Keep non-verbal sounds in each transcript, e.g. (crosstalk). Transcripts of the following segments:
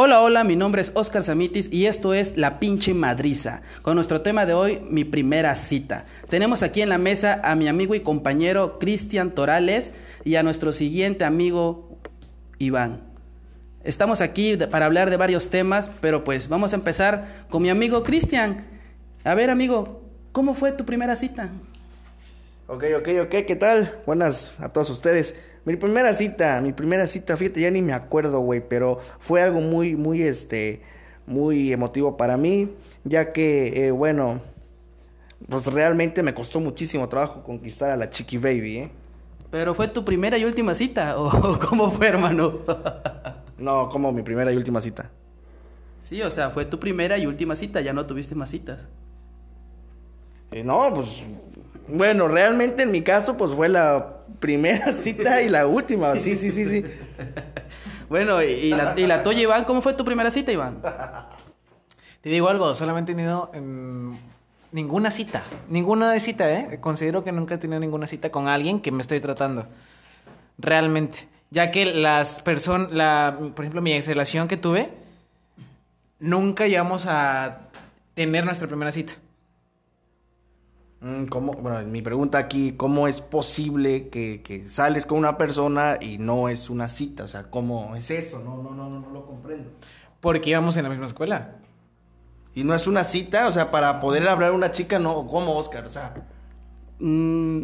Hola, hola, mi nombre es Oscar Samitis y esto es La pinche madriza, con nuestro tema de hoy, mi primera cita. Tenemos aquí en la mesa a mi amigo y compañero Cristian Torales y a nuestro siguiente amigo Iván. Estamos aquí para hablar de varios temas, pero pues vamos a empezar con mi amigo Cristian. A ver, amigo, ¿cómo fue tu primera cita? Ok, ok, ok, ¿qué tal? Buenas a todos ustedes. Mi primera cita, mi primera cita, fíjate, ya ni me acuerdo, güey, pero fue algo muy, muy, este, muy emotivo para mí, ya que, eh, bueno, pues realmente me costó muchísimo trabajo conquistar a la Chiqui Baby, ¿eh? ¿Pero fue tu primera y última cita? ¿O (laughs) cómo fue, hermano? (laughs) no, como mi primera y última cita. Sí, o sea, fue tu primera y última cita, ya no tuviste más citas. Eh, no, pues bueno, realmente en mi caso, pues fue la primera (laughs) cita y la última. Sí, sí, sí, sí. (laughs) bueno, y, la, y la tuya, Iván, ¿cómo fue tu primera cita, Iván? Te digo algo, solamente he tenido ninguna cita. Ninguna de cita, ¿eh? Considero que nunca he tenido ninguna cita con alguien que me estoy tratando. Realmente. Ya que las personas, la, por ejemplo, mi relación que tuve, nunca llegamos a tener nuestra primera cita. Mm, ¿Cómo, bueno, mi pregunta aquí, ¿cómo es posible que, sales con una persona y no es una cita? O sea, ¿cómo es eso? No, no, no, no, no lo comprendo. Porque íbamos en la misma escuela. Y no es una cita, o sea, para poder hablar a una chica, no, ¿cómo, Oscar? O sea... Mm,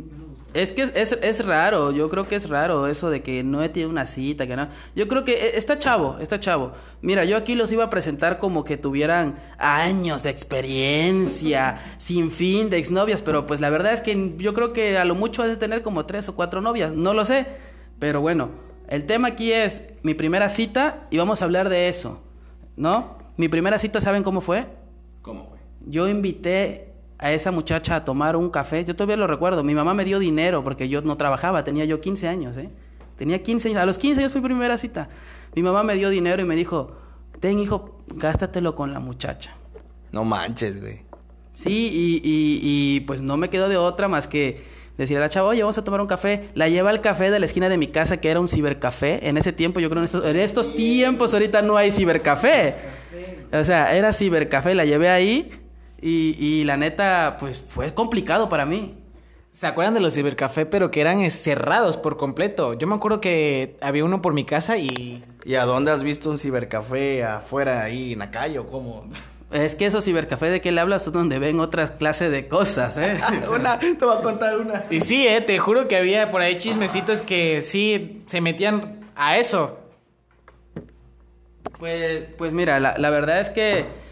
es que es, raro, yo creo que es raro eso de que no he tenido una cita, que no. Yo creo que e, está chavo, está chavo. Mira, yo aquí los iba a presentar como que tuvieran años de experiencia, (laughs) sin fin de exnovias, pero pues la verdad es que yo creo que a lo mucho has de tener como tres o cuatro novias, no lo sé. Pero bueno, el tema aquí es mi primera cita y vamos a hablar de eso, ¿no? Mi primera cita, ¿saben cómo fue? ¿Cómo fue? Yo invité a esa muchacha a tomar un café. Yo todavía lo recuerdo. Mi mamá me dio dinero porque yo no trabajaba. Tenía yo 15 años, ¿eh? Tenía 15 años. A los 15 años fui primera cita. Mi mamá me dio dinero y me dijo, ten hijo, gástatelo con la muchacha. No manches, güey. Sí, y, y, pues no me quedó de otra más que decirle a la chava, oye, vamos a tomar un café. La lleva al café de la esquina de mi casa, que era un cibercafé. En ese tiempo, yo creo en estos, en estos tiempos, ahorita no hay cibercafé. O sea, era cibercafé, la llevé ahí y, y la neta, pues fue complicado para mí. ¿Se acuerdan de los cibercafé, pero que eran cerrados por completo? Yo me acuerdo que había uno por mi casa y... ¿Y a dónde has visto un cibercafé afuera ahí en la calle o cómo? Es que esos cibercafé de que le hablas son donde ven otras clases de cosas, ¿eh? (laughs) una, te voy a contar una. Y sí, eh, te juro que había por ahí chismecitos que sí se metían a eso. Pues, pues mira, la, la verdad es que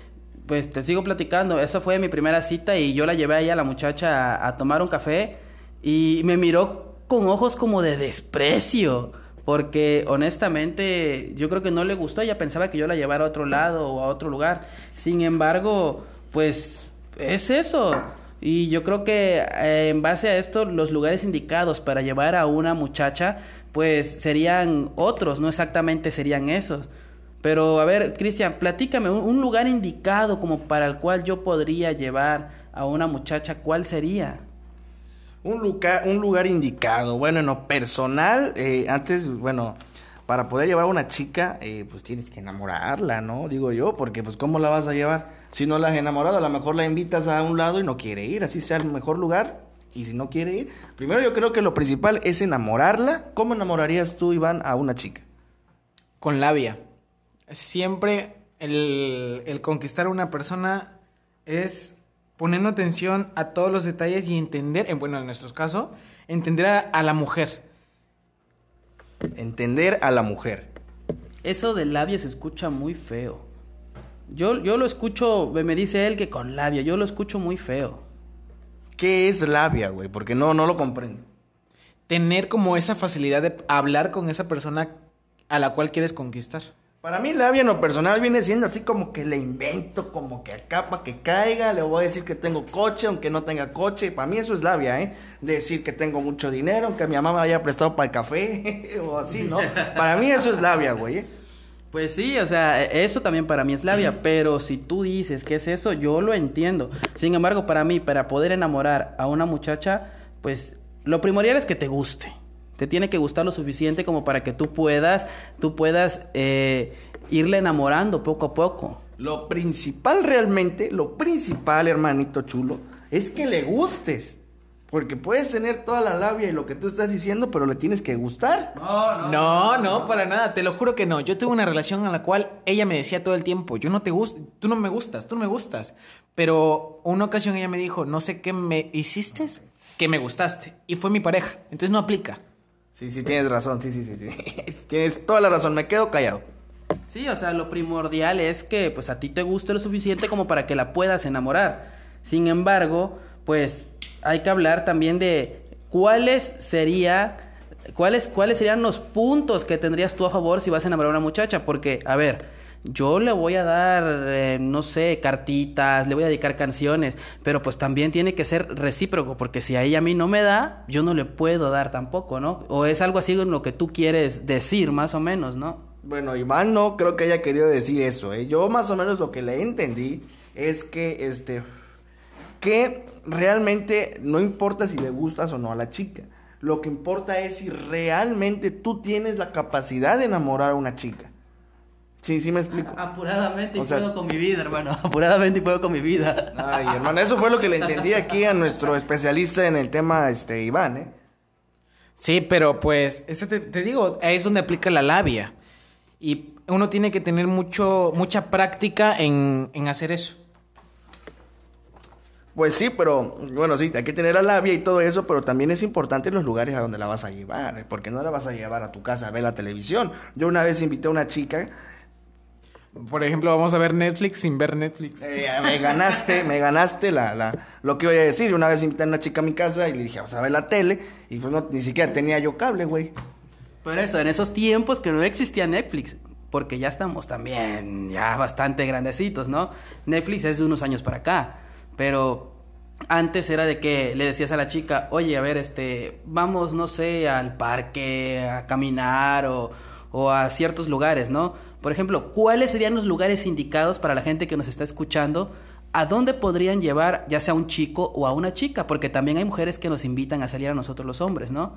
pues te sigo platicando, esa fue mi primera cita y yo la llevé ahí a la muchacha a, tomar un café y me miró con ojos como de desprecio, porque honestamente yo creo que no le gustó, ella pensaba que yo la llevara a otro lado o a otro lugar. Sin embargo, pues es eso. Y yo creo que eh, en base a esto, los lugares indicados para llevar a una muchacha, pues serían otros, no exactamente serían esos. Pero a ver, Cristian, platícame un, lugar indicado como para el cual yo podría llevar a una muchacha, ¿cuál sería? Un lugar, un lugar indicado. Bueno, en lo personal, eh, antes, bueno, para poder llevar a una chica, eh, pues tienes que enamorarla, ¿no? Digo yo, porque pues ¿cómo la vas a llevar? Si no la has enamorado, a lo mejor la invitas a un lado y no quiere ir, así sea el mejor lugar. Y si no quiere ir, primero yo creo que lo principal es enamorarla. ¿Cómo enamorarías tú, Iván, a una chica? Con labia siempre el, conquistar a una persona es poniendo atención a todos los detalles y entender, en, bueno, en nuestro caso, entender a, la mujer. Entender a la mujer. Eso de labia se escucha muy feo. Yo, yo lo escucho, me dice él que con labia, yo lo escucho muy feo. ¿Qué es labia, güey? Porque no, no lo comprendo. Tener como esa facilidad de hablar con esa persona a la cual quieres conquistar. Para mí labia en lo personal viene siendo así como que le invento, como que acá para que caiga, le voy a decir que tengo coche, aunque no tenga coche. Para mí eso es labia, ¿eh? Decir que tengo mucho dinero, aunque mi mamá me haya prestado para el café (laughs) o así, ¿no? (laughs) Para mí eso es labia, güey. ¿eh? Pues sí, o sea, eso también para mí es labia, pero si tú dices que es eso, yo lo entiendo. Sin embargo, para mí, para poder enamorar a una muchacha, pues lo primordial es que te guste. Te tiene que gustar lo suficiente como para que tú puedas, tú puedas eh, irle enamorando poco a poco. Lo principal realmente, lo principal, hermanito chulo, es que le gustes. Porque puedes tener toda la labia y lo que tú estás diciendo, pero le tienes que gustar. No, no, para nada, te lo juro que no. Yo tuve una relación en la cual ella me decía todo el tiempo, yo no te gusto, tú no me gustas, tú no me gustas. Pero una ocasión ella me dijo, no sé qué me hiciste, que me gustaste. Y fue mi pareja, entonces no aplica. Sí, sí, tienes razón, sí, sí, sí, sí. (laughs) tienes toda la razón, me quedo callado. Sí, o sea, lo primordial es que pues a ti te guste lo suficiente como para que la puedas enamorar. Sin embargo, pues hay que hablar también de cuáles sería cuáles cuáles serían los puntos que tendrías tú a favor si vas a enamorar a una muchacha, porque a ver, yo le voy a dar, eh, no sé, cartitas, le voy a dedicar canciones, pero pues también tiene que ser recíproco, porque si a ella a mí no me da, yo no le puedo dar tampoco, ¿no? O es algo así en lo que tú quieres decir, más o menos, ¿no? Bueno, Iván no creo que haya querido decir eso, ¿eh? Yo más o menos lo que le entendí es que, este, que realmente no importa si le gustas o no a la chica. Lo que importa es si realmente tú tienes la capacidad de enamorar a una chica. Sí, sí me explico. Apuradamente y puedo con mi vida, hermano. (laughs) Apuradamente y puedo con mi vida. Ay, hermano, eso fue lo que le entendí aquí a nuestro especialista en el tema, este, Iván, ¿eh? Sí, pero pues, ese te, te digo, ahí es donde aplica la labia. Y uno tiene que tener mucho, mucha práctica en, en hacer eso. Pues sí, pero bueno, sí, hay que tener la labia y todo eso, pero también es importante los lugares a donde la vas a llevar, porque no la vas a llevar a tu casa a ver la televisión. Yo una vez invité a una chica. Por ejemplo, vamos a ver Netflix sin ver Netflix. Eh, me ganaste, me ganaste la, la, lo que iba a decir. Una vez invité a una chica a mi casa y le dije, vamos a ver la tele, y pues no, ni siquiera tenía yo cable, güey. Por eso, en esos tiempos que no existía Netflix, porque ya estamos también ya bastante grandecitos, ¿no? Netflix es de unos años para acá. Pero antes era de que le decías a la chica, oye, a ver, este, vamos, no sé, al parque, a caminar o, o a ciertos lugares, ¿no? Por ejemplo, ¿cuáles serían los lugares indicados para la gente que nos está escuchando? ¿A dónde podrían llevar ya sea un chico o a una chica? Porque también hay mujeres que nos invitan a salir a nosotros los hombres, ¿no?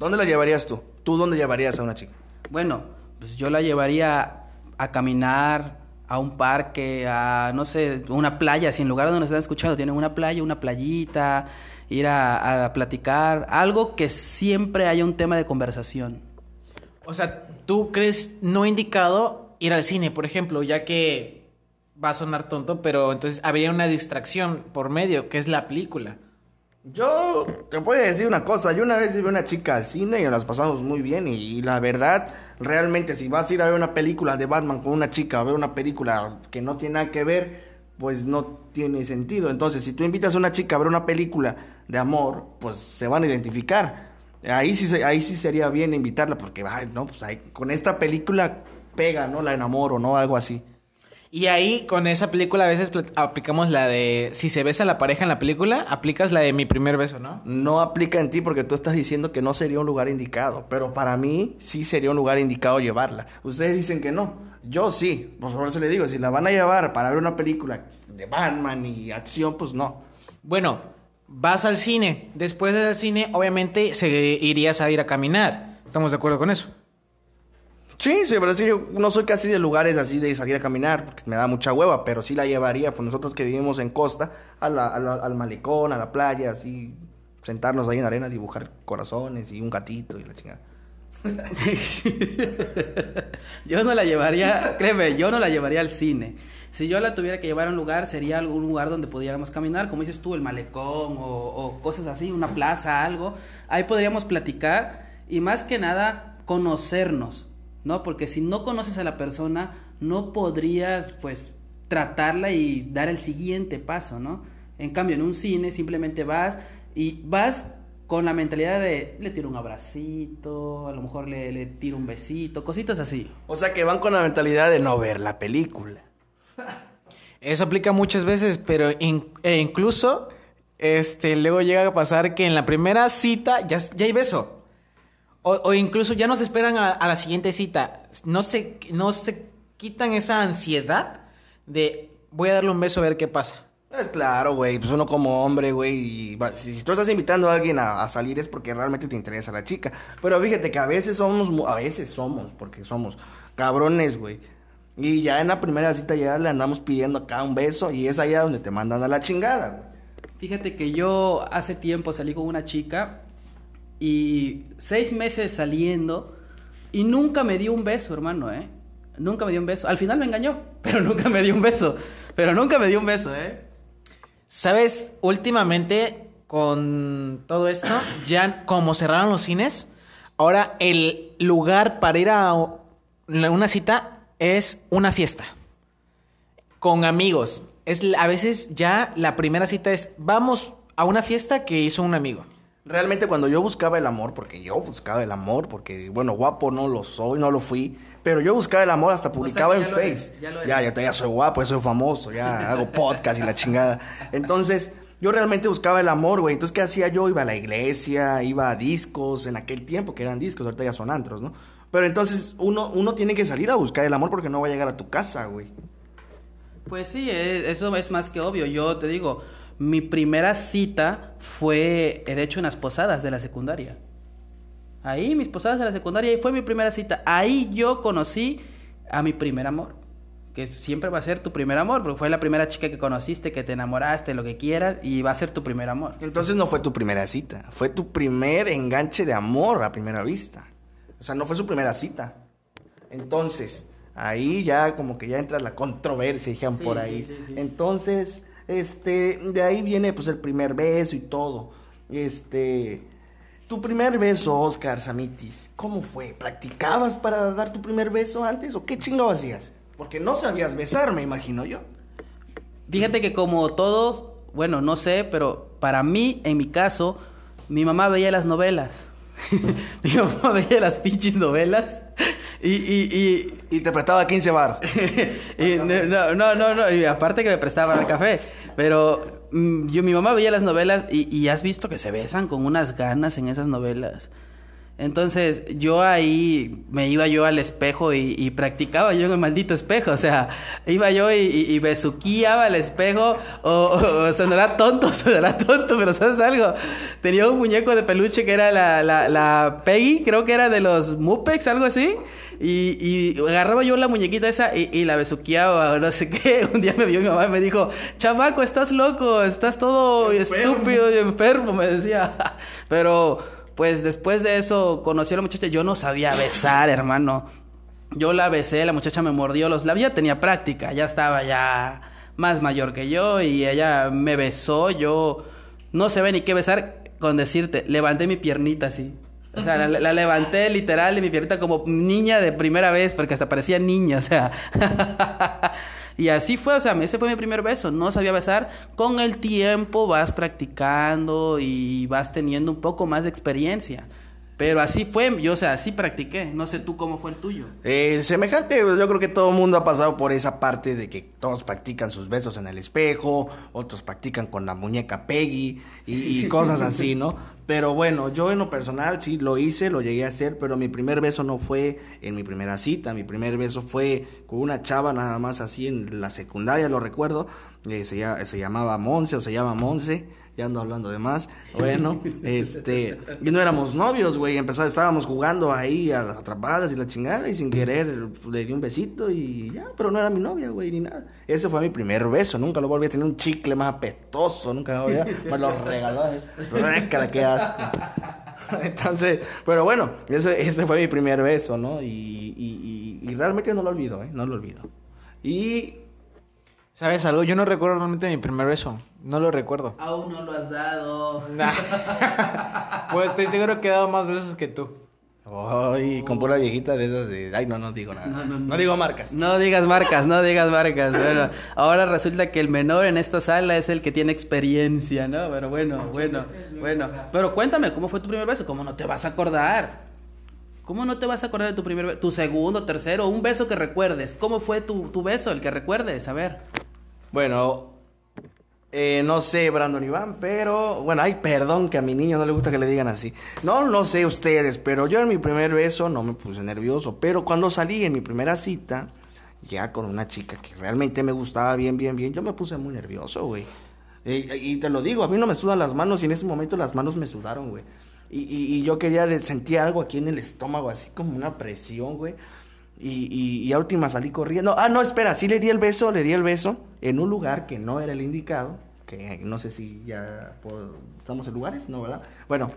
¿Dónde la llevarías tú? ¿Tú dónde llevarías a una chica? Bueno, pues yo la llevaría a caminar, a un parque, a, no sé, una playa, si en lugar donde nos están escuchando tienen una playa, una playita, ir a, a, platicar, algo que siempre haya un tema de conversación. O sea, ¿tú crees no indicado ir al cine, por ejemplo, ya que va a sonar tonto, pero entonces habría una distracción por medio, que es la película? Yo te puedo decir una cosa, yo una vez vi una chica al cine y nos pasamos muy bien y, y, la verdad, realmente si vas a ir a ver una película de Batman con una chica, a ver una película que no tiene nada que ver, pues no tiene sentido. Entonces, si tú invitas a una chica a ver una película de amor, pues se van a identificar. Ahí sí, ahí sí sería bien invitarla porque, ay, no, pues ahí, con esta película pega, ¿no? La enamoro, ¿no? Algo así. Y ahí con esa película a veces aplicamos la de si se besa la pareja en la película, aplicas la de mi primer beso, ¿no? No aplica en ti porque tú estás diciendo que no sería un lugar indicado, pero para mí sí sería un lugar indicado llevarla. Ustedes dicen que no, yo sí, por favor se le digo, si la van a llevar para ver una película de Batman y acción, pues no. Bueno, vas al cine, después del cine obviamente se irías a ir a caminar, ¿estamos de acuerdo con eso? Sí, sí, pero sí, yo no soy casi de lugares así de salir a caminar, porque me da mucha hueva, pero sí la llevaría, pues nosotros que vivimos en costa, al malecón, a la playa, así, sentarnos ahí en la arena, dibujar corazones y un gatito y la chingada. (laughs) yo no la llevaría, créeme, yo no la llevaría al cine. Si yo la tuviera que llevar a un lugar, sería algún lugar donde pudiéramos caminar, como dices tú, el malecón o cosas así, una plaza, algo. Ahí podríamos platicar y más que nada conocernos ¿no? Porque si no conoces a la persona, no podrías, pues, tratarla y dar el siguiente paso, ¿no? En cambio, en un cine simplemente vas y vas con la mentalidad de le tiro un abracito, a lo mejor le, le tiro un besito, cositas así. O sea que van con la mentalidad de no ver la película. Eso aplica muchas veces, pero in, e incluso este luego llega a pasar que en la primera cita ya, ya hay beso. O, o, incluso ya nos esperan a, a, la siguiente cita. No se, no se quitan esa ansiedad de voy a darle un beso a ver qué pasa. Es claro, güey. Pues uno como hombre, güey. Si, si, tú estás invitando a alguien a, a, salir es porque realmente te interesa la chica. Pero fíjate que a veces somos, a veces somos, porque somos cabrones, güey. Y ya en la primera cita ya le andamos pidiendo acá un beso y es allá donde te mandan a la chingada, güey. Fíjate que yo hace tiempo salí con una chica y seis meses saliendo y nunca me dio un beso, hermano, ¿eh? Nunca me dio un beso. Al final me engañó, (laughs) pero nunca me dio un beso. Pero nunca me dio un beso, ¿eh? ¿Sabes? Últimamente, con todo esto, ya como cerraron los cines, ahora el lugar para ir a una cita es una fiesta. Con amigos. Es, a veces ya la primera cita es, vamos a una fiesta que hizo un amigo. Realmente cuando yo buscaba el amor, porque yo buscaba el amor, porque bueno, guapo no lo soy, no lo fui, pero yo buscaba el amor, hasta publicaba en Face. ya, ya, ya, ya soy guapo, ya soy famoso, ya (laughs) hago podcast y la chingada. Entonces, yo realmente buscaba el amor, güey. Entonces, ¿qué hacía yo? Iba a la iglesia, iba a discos, en aquel tiempo que eran discos, ahorita ya son antros, ¿no? Pero entonces uno, uno tiene que salir a buscar el amor porque no va a llegar a tu casa, güey. Pues sí, eh, eso es más que obvio. Yo te digo, mi primera cita fue, eh, de hecho, en las posadas de la secundaria. Ahí, mis posadas de la secundaria, ahí fue mi primera cita. Ahí yo conocí a mi primer amor. Que siempre va a ser tu primer amor, porque fue la primera chica que conociste, que te enamoraste, lo que quieras, y va a ser tu primer amor. Entonces no fue tu primera cita, fue tu primer enganche de amor a primera vista. O sea, no fue su primera cita. Entonces, ahí ya como que ya entra la controversia, dijeron por ahí. Entonces, este, de ahí viene pues el primer beso y todo. Este, tu primer beso, Oscar Samitis, ¿cómo fue? ¿Practicabas para dar tu primer beso antes o qué chingo hacías? Porque no sabías besar, me imagino yo. Fíjate que como todos, bueno, no sé, pero para mí, en mi caso, mi mamá veía las novelas. (laughs) mi mamá veía las pinches novelas y, y, y, te prestaba 15 bar. (laughs) y, no, no, no, no, y aparte que me prestaba el café. Pero mm, yo, mi mamá veía las novelas y, y has visto que se besan con unas ganas en esas novelas. Entonces yo ahí me iba yo al espejo y, practicaba yo en el maldito espejo, o sea, iba yo y, y, besuqueaba al espejo, o, o, sonará tonto, (laughs) sonará tonto, pero ¿sabes algo? Tenía un muñeco de peluche que era la, la, la Peggy, creo que era de los Mupex, algo así, y, agarraba yo la muñequita esa y, la besuqueaba, no sé (laughs) qué. Un día me vio mi mamá y me dijo, chamaco, estás loco, estás todo estúpido y enfermo, me decía. (laughs) Pero pues después de eso conocí a la muchacha, yo no sabía besar, hermano. Yo la besé, la muchacha me mordió los labios, tenía práctica, ya estaba ya más mayor que yo y ella me besó, yo no sé ni qué besar con decirte, levanté mi piernita así. O sea, la, la, levanté literal y mi piernita como niña de primera vez, porque hasta parecía niña, o sea. (laughs) Y así fue, o sea, ese fue mi primer beso. No sabía besar. Con el tiempo vas practicando y vas teniendo un poco más de experiencia. Pero así fue, yo, o sea, así practiqué. No sé tú cómo fue el tuyo. Eh, semejante, yo creo que todo el mundo ha pasado por esa parte de que todos practican sus besos en el espejo, otros practican con la muñeca Peggy y, (laughs) cosas así, ¿no? Pero bueno, yo en lo personal sí lo hice, lo llegué a hacer, pero mi primer beso no fue en mi primera cita, mi primer beso fue con una chava nada más así en la secundaria, lo recuerdo, eh, se, se llamaba Monse o se llama Monse ya ando hablando de más. Bueno, este, y no éramos novios, güey, empezó, estábamos jugando ahí a las atrapadas y la chingada y sin querer le di un besito y ya, pero no era mi novia, güey, ni nada. Ese fue mi primer beso, nunca lo volví a tener un chicle más apestoso, nunca me, a, me lo regaló, récala, qué asco. (laughs) Entonces, pero bueno, ese, ese fue mi primer beso, ¿no? Y, y realmente no lo olvido, ¿eh? No lo olvido. Y ¿Sabes algo? Yo no recuerdo realmente mi primer beso. No lo recuerdo. Aún no lo has dado. (laughs) pues estoy seguro que he dado más besos que tú. Ay, con pura viejita de esas de... Ay, no, no digo nada. No, no, no. digo marcas. No digas marcas, no digas marcas. Bueno, ahora resulta que el menor en esta sala es el que tiene experiencia, ¿no? Pero bueno, bueno, bueno. Pero cuéntame, ¿cómo fue tu primer beso? ¿Cómo no te vas a acordar? ¿Cómo no te vas a acordar de tu primer beso? Tu segundo, tercero, un beso que recuerdes. ¿Cómo fue tu, tu beso, el que recuerdes? A ver. Bueno, eh, no sé, Brandon Iván, pero bueno, ay, perdón que a mi niño no le gusta que le digan así. No, no sé ustedes, pero yo en mi primer beso no me puse nervioso, pero cuando salí en mi primera cita, ya con una chica que realmente me gustaba bien, bien, bien, yo me puse muy nervioso, güey. y te lo digo, a mí no me sudan las manos y en ese momento las manos me sudaron, güey. Y, y, yo quería sentir algo aquí en el estómago, así como una presión, güey. Y, y, y a última salí corriendo. Ah, no, espera, sí le di el beso, le di el beso en un lugar que no era el indicado. Que no sé si ya puedo- estamos en lugares, ¿no, verdad? Bueno,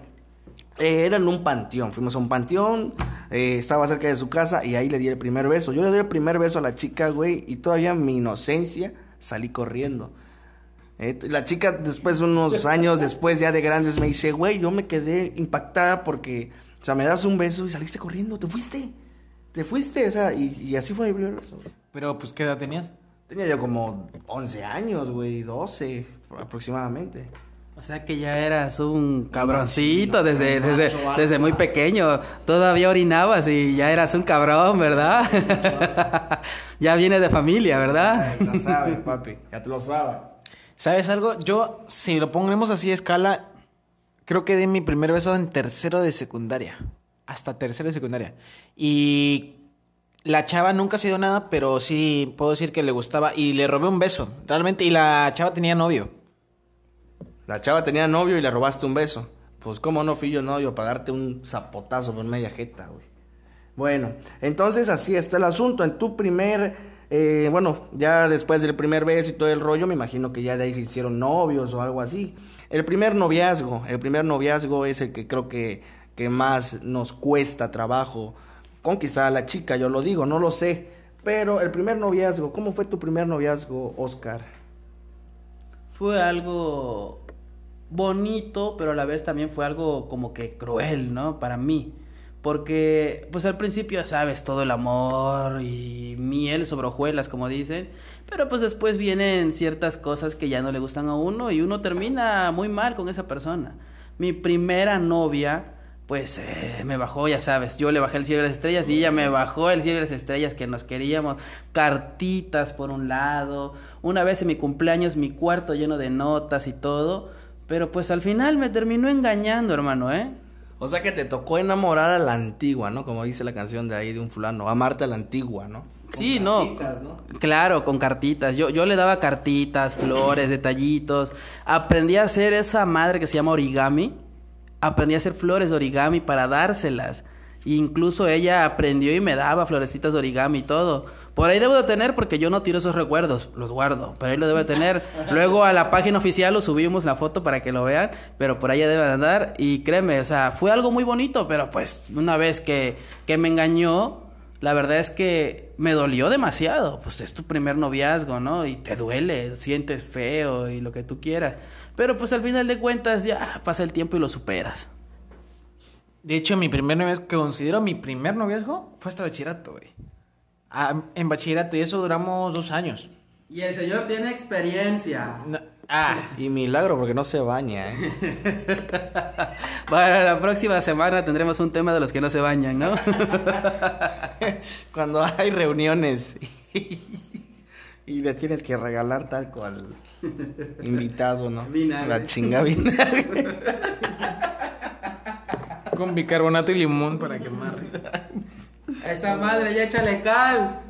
eh, era en un panteón. Fuimos a un panteón, eh, estaba cerca de su casa y ahí le di el primer beso. Yo le di el primer beso a la chica, güey, y todavía en mi inocencia salí corriendo. Eh, la chica después, unos (laughs) años después, ya de grandes, me dice, güey, yo me quedé impactada porque, o sea, me das un beso y saliste corriendo, te fuiste, te fuiste, o sea, y, y así fue mi primer beso. güey. Pero, pues, ¿qué edad tenías? Tenía yo como 11 años, güey, 12 aproximadamente. O sea que ya eras un cabroncito desde, desde, desde muy pequeño. Todavía orinabas y ya eras un cabrón, ¿verdad? (laughs) ya viene de familia, ¿verdad? Ya lo sabes, papi, ya te lo sabes. ¿Sabes algo? Yo, si lo ponemos así a escala, creo que di mi primer beso en tercero de secundaria. Hasta tercero de secundaria. Y la chava nunca ha sido nada, pero sí puedo decir que le gustaba. Y le robé un beso, realmente. Y la chava tenía novio. La chava tenía novio y le robaste un beso. Pues cómo no fui yo novio para darte un zapotazo por media jeta, güey. Bueno, entonces así está el asunto. En tu primer, eh, bueno, ya después del primer beso y todo el rollo, me imagino que ya de ahí se hicieron novios o algo así. El primer noviazgo, el primer noviazgo es el que creo que, que más nos cuesta trabajo conquistar a la chica, yo lo digo, no lo sé. Pero el primer noviazgo, ¿cómo fue tu primer noviazgo, Oscar? Fue algo bonito, pero a la vez también fue algo como que cruel, ¿no? Para mí. Porque, pues al principio, sabes, todo el amor y miel sobre hojuelas, como dicen. Pero pues después vienen ciertas cosas que ya no le gustan a uno y uno termina muy mal con esa persona. Mi primera novia, pues eh, me bajó, ya sabes, yo le bajé el cielo de las estrellas y ella me bajó el cielo de las estrellas que nos queríamos, cartitas por un lado, una vez en mi cumpleaños mi cuarto lleno de notas y todo, pero pues al final me terminó engañando, hermano, ¿eh? O sea que te tocó enamorar a la antigua, ¿no? Como dice la canción de ahí de un fulano, amarte a la antigua, ¿no? Con Sí, no, cartitas, ¿no? Claro, con cartitas. Yo, yo le daba cartitas, flores, detallitos. Aprendí a hacer esa madre que se llama origami. Aprendí a hacer flores de origami para dárselas. Incluso ella aprendió y me daba florecitas de origami y todo. Por ahí debo de tener porque yo no tiro esos recuerdos, los guardo. Pero ahí lo debo de tener. (laughs) Luego a la página oficial lo subimos la foto para que lo vean, pero por ahí ya debe de andar. Y créeme, o sea, fue algo muy bonito, pero pues una vez que, que me engañó, la verdad es que me dolió demasiado. Pues es tu primer noviazgo, ¿no? Y te duele, sientes feo y lo que tú quieras. Pero pues al final de cuentas ya pasa el tiempo y lo superas. De hecho, mi primer noviazgo, que considero mi primer noviazgo, fue hasta bachillerato, güey. Ah, en bachillerato, y eso duramos dos años. Y el señor tiene experiencia. No- ah, Y milagro porque no se baña, ¿eh? (laughs) Para la próxima semana tendremos un tema de los que no se bañan, ¿no? (laughs) Cuando hay reuniones (laughs) y le tienes que regalar tal cual invitado, ¿no? Vinagre. La chinga vinagre. con bicarbonato y limón para quemar. Esa madre ya échale cal.